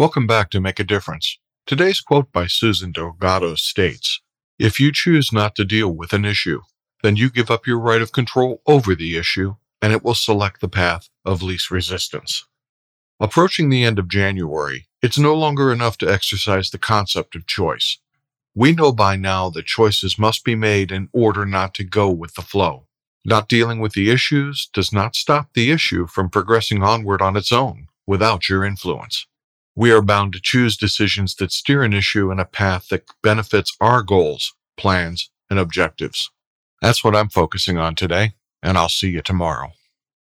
Welcome back to Make a Difference. Today's quote by Susan Del Gatto states If you choose not to deal with an issue, then you give up your right of control over the issue and it will select the path of least resistance. Approaching the end of January, it's no longer enough to exercise the concept of choice. We know by now that choices must be made in order not to go with the flow. Not dealing with the issues does not stop the issue from progressing onward on its own without your influence. We are bound to choose decisions that steer an issue in a path that benefits our goals, plans, and objectives. That's what I'm focusing on today, and I'll see you tomorrow.